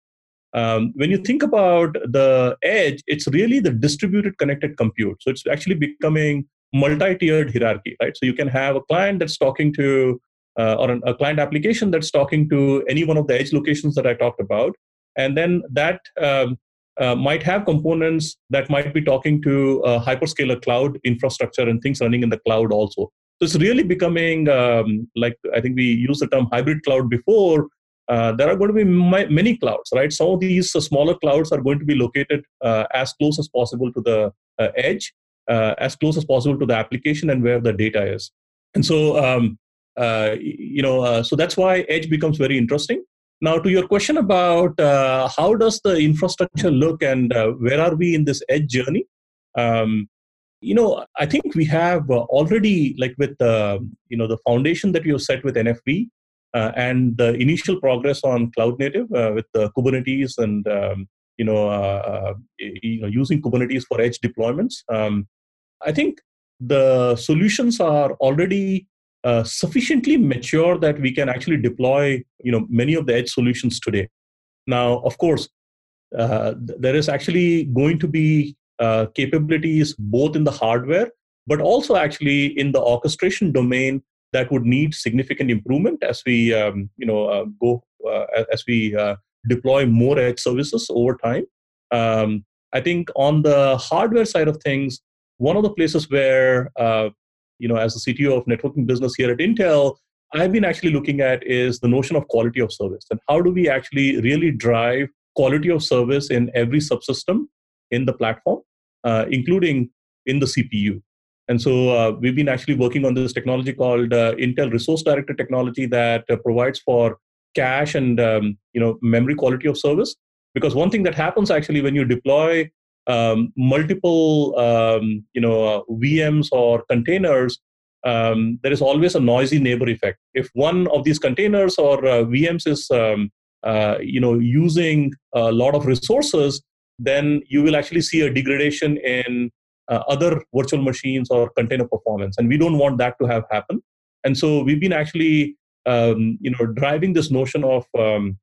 [SPEAKER 4] Um, when you think about the edge it's really the distributed connected compute. So it's actually becoming multi-tiered hierarchy right? So you can have a client that's talking to uh, or an, a client application that's talking to any one of the edge locations that i talked about. And then that um, uh, might have components that might be talking to a hyperscaler cloud infrastructure and things running in the cloud also so it's really becoming um, like I think we used the term hybrid cloud before. Uh, there are going to be many clouds, right? Some of these uh, smaller clouds are going to be located uh, as close as possible to the uh, edge, uh, as close as possible to the application and where the data is. And so, um, uh, you know, so that's why edge becomes very interesting. Now, to your question about how does the infrastructure look and where are we in this edge journey? Um, you know i think we have uh, already like with the uh, you know the foundation that we have set with nfv uh, and the initial progress on cloud native uh, with kubernetes and um, you know uh, you know using kubernetes for edge deployments um, i think the solutions are already sufficiently mature that we can actually deploy you know many of the edge solutions today. Now of course there is actually going to be uh, capabilities both in the hardware but also actually in the orchestration domain that would need significant improvement as we um, you know uh, go uh, as we uh, deploy more edge services over time. Um, i think on the hardware side of things one of the places where uh, you know as the cto of networking business here at intel i've been actually looking at is the notion of quality of service and how do we actually really drive quality of service in every subsystem in the platform, uh, including in the CPU. And so uh, we've been actually working on this technology called uh, Intel Resource Director technology that uh, provides for cache and um, you know memory quality of service. Because one thing that happens actually when you deploy um, multiple um, you know uh, VMs or containers, um, there is always a noisy neighbor effect. If one of these containers or uh, VMs is um, you know using a lot of resources, then you will actually see a degradation in uh, other virtual machines or container performance. And we don't want that to have happen and so we've been actually um, you know driving this notion of um,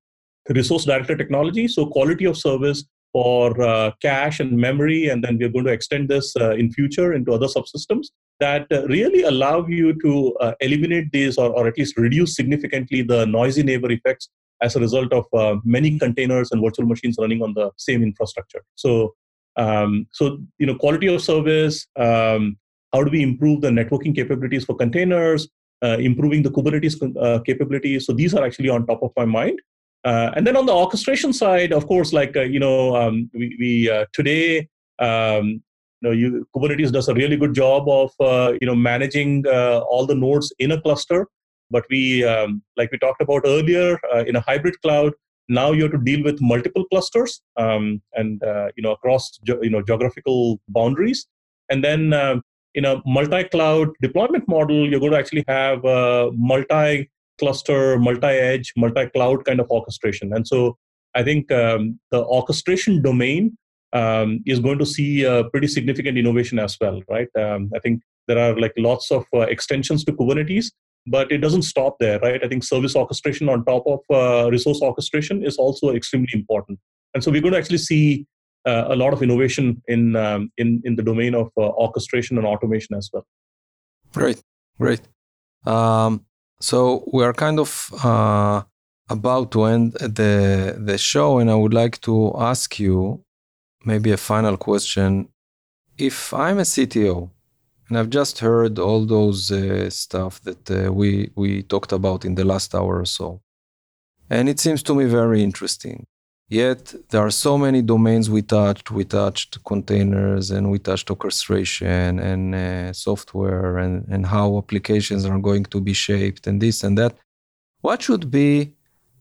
[SPEAKER 4] resource director technology. So quality of service for uh, cache and memory and then we're going to extend this uh, in future into other subsystems that uh, really allow you to uh, eliminate these or, or at least reduce significantly the noisy neighbor effects as a result of uh, many containers and virtual machines running on the same infrastructure. So, um, so you know, quality of service. Um, how do we improve the networking capabilities for containers? Uh, improving the Kubernetes uh, capabilities. So these are actually on top of my mind. Uh, and then on the orchestration side, of course, like uh, you know, um, we, we uh, today um, you know, you, Kubernetes does a really good job of you know managing all the nodes in a cluster. But we, um, like we talked about earlier, uh, in a hybrid cloud, now you have to deal with multiple clusters um, and uh, you know across you know geographical boundaries. And then um, in a multi-cloud deployment model, you're going to actually have a multi-cluster, multi-edge, multi-cloud kind of orchestration. And so I think um, the orchestration domain um, is going to see a pretty significant innovation as well, right? Um, I think there are like lots of uh, extensions to Kubernetes, but it doesn't stop there, right? I think service orchestration on top of uh, resource orchestration is also extremely important, and so we're going to actually see uh, a lot of innovation in um, in in the domain of uh, orchestration and automation as well.
[SPEAKER 3] Great, great. Um, so we are kind of uh, about to end the the show, and I would like to ask you maybe a final question. If I'm a CTO and I've just heard all those uh, stuff that uh, we we talked about in the last hour or so, and it seems to me very interesting. Yet there are so many domains we touched. We touched containers and we touched orchestration and uh, software and, and how applications are going to be shaped and this and that. What should be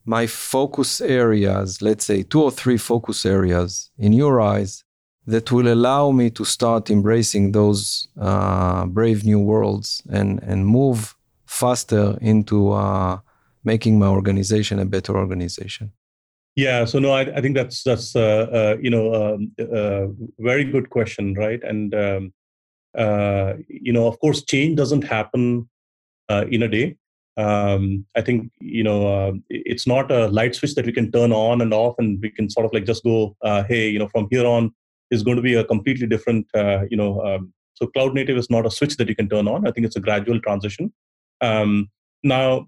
[SPEAKER 3] my focus areas, let's say two or three focus areas in your eyes, that will allow me to start embracing those uh, brave new worlds and, and move faster into uh, making my organization a better organization?
[SPEAKER 4] Yeah, so no, I, I think that's that's uh, uh you know um, a uh, very good question, right? And um, uh, you know, of course, change doesn't happen in a day um, I think you know uh, it's not a light switch that we can turn on and off, and we can sort of like just go, uh, hey, you know, from here on is going to be a completely different, uh, you know. Um, so cloud native is not a switch that you can turn on. I think it's a gradual transition. Um, now,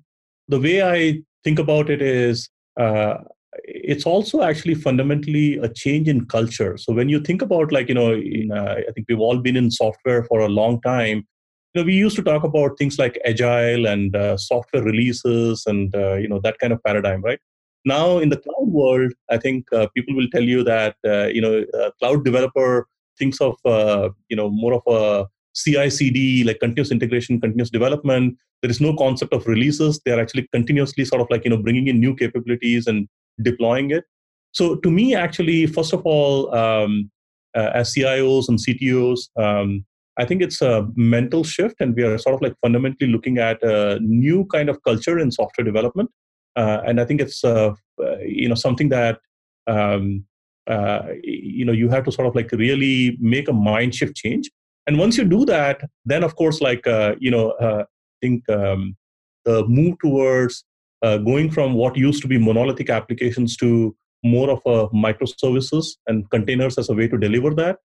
[SPEAKER 4] the way I think about it is, uh, it's also actually fundamentally a change in culture. So when you think about like you know, in, uh, I think we've all been in software for a long time you know, we used to talk about things like agile and uh, software releases and uh, you know that kind of paradigm, right? Now in the cloud world, I think uh, people will tell you that uh, you know a cloud developer thinks of uh, you know more of a CI/CD like continuous integration, continuous development. There is no concept of releases. They are actually continuously sort of like you know bringing in new capabilities and deploying it. So to me, actually, first of all, um, uh, as CIOs and CTOs, um, I think it's a mental shift, and we are sort of like fundamentally looking at a new kind of culture in software development. Uh, and I think it's uh, uh, you know something that um, uh, you know you have to sort of like really make a mind shift change. And once you do that, then of course, like uh, you know, uh, I think um, the move towards going from what used to be monolithic applications to more of a microservices and containers as a way to deliver that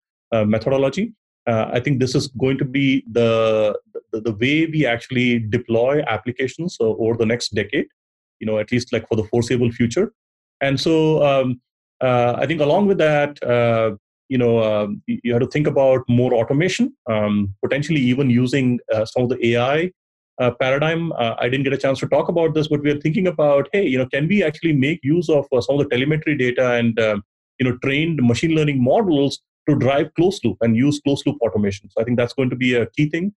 [SPEAKER 4] methodology uh, I think this is going to be the, the, the way we actually deploy applications uh, over the next decade. You know, at least like for the foreseeable future. And so, um, uh, I think along with that, uh, you know, um, you have to think about more automation, um, potentially even using uh, some of the AI uh, paradigm. I didn't get a chance to talk about this, but we are thinking about, hey, you know, can we actually make use of some of the telemetry data and you know trained machine learning models to drive closed loop and use closed loop automation. So I think that's going to be a key thing.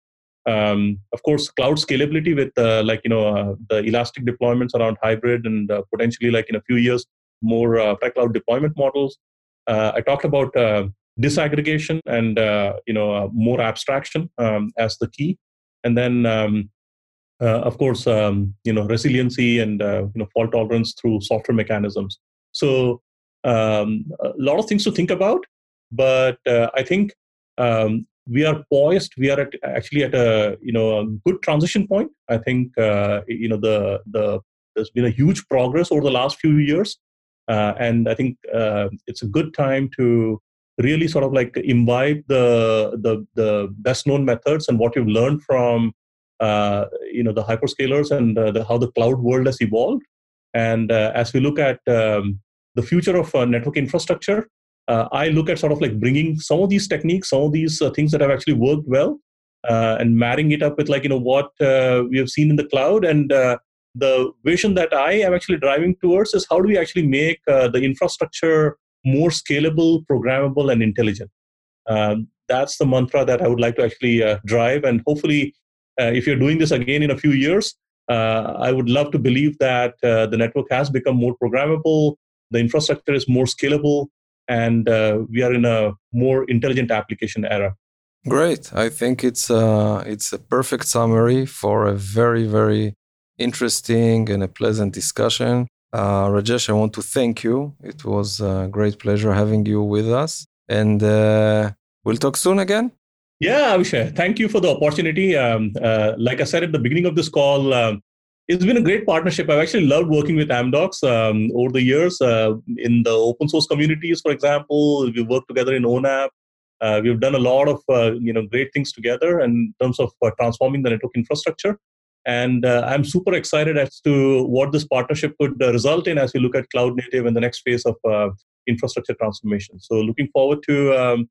[SPEAKER 4] Um, of course, cloud scalability with uh, like you know uh, the elastic deployments around hybrid and uh, potentially like in a few years more uh, cloud deployment models. Uh, I talked about uh, disaggregation and you know more abstraction um, as the key, and then um, of course um, you know resiliency and you know fault tolerance through software mechanisms. So um, a lot of things to think about but I think um, we are poised. We are at, actually at a you know a good transition point. I think uh, you know the the there's been a huge progress over the last few years, uh, and I think uh, it's a good time to really sort of like imbibe the the the best known methods and what you've learned from uh, you know the hyperscalers and uh, the, how the cloud world has evolved. And as we look at um, the future of network infrastructure, uh, I look at sort of like bringing some of these techniques, some of these uh, things that have actually worked well, uh, and marrying it up with like you know what uh, we have seen in the cloud. And uh, the vision that I am actually driving towards is how do we actually make uh, the infrastructure more scalable, programmable, and intelligent. Um, that's the mantra that I would like to actually drive. And hopefully, if you're doing this again in a few years, I would love to believe that the network has become more programmable, the infrastructure is more scalable, and uh, we are in a more intelligent application era.
[SPEAKER 3] Great. I think it's uh, it's a perfect summary for a very very interesting and a pleasant discussion. Uh, Rajesh, I want to thank you. It was a great pleasure having you with us, and uh, we'll talk soon again.
[SPEAKER 4] Yeah, Avishai, thank you for the opportunity. Um, uh, like I said at the beginning of this call, um, it's been a great partnership. I've actually loved working with Amdocs um, over the years uh, in the open source communities, for example. We worked together in ONAP. Uh, we've done a lot of uh, you know great things together in terms of uh, transforming the network infrastructure. And uh, I'm super excited as to what this partnership could uh, result in as we look at cloud native and the next phase of infrastructure transformation. So looking forward to um,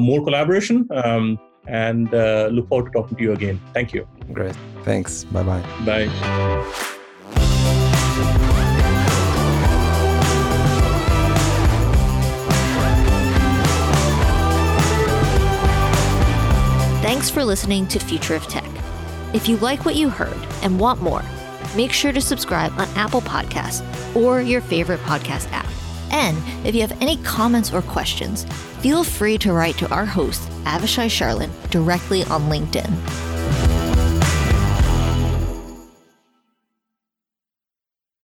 [SPEAKER 4] more collaboration um, and uh, look forward to talking to you again. Thank you.
[SPEAKER 3] Great. Thanks. Bye-bye.
[SPEAKER 4] Bye.
[SPEAKER 2] Thanks for listening to Future of Tech. If you like what you heard and want more, make sure to subscribe on Apple Podcasts or your favorite podcast app. And if you have any comments or questions, feel free to write to our host, Avishai Sharlin, directly on LinkedIn.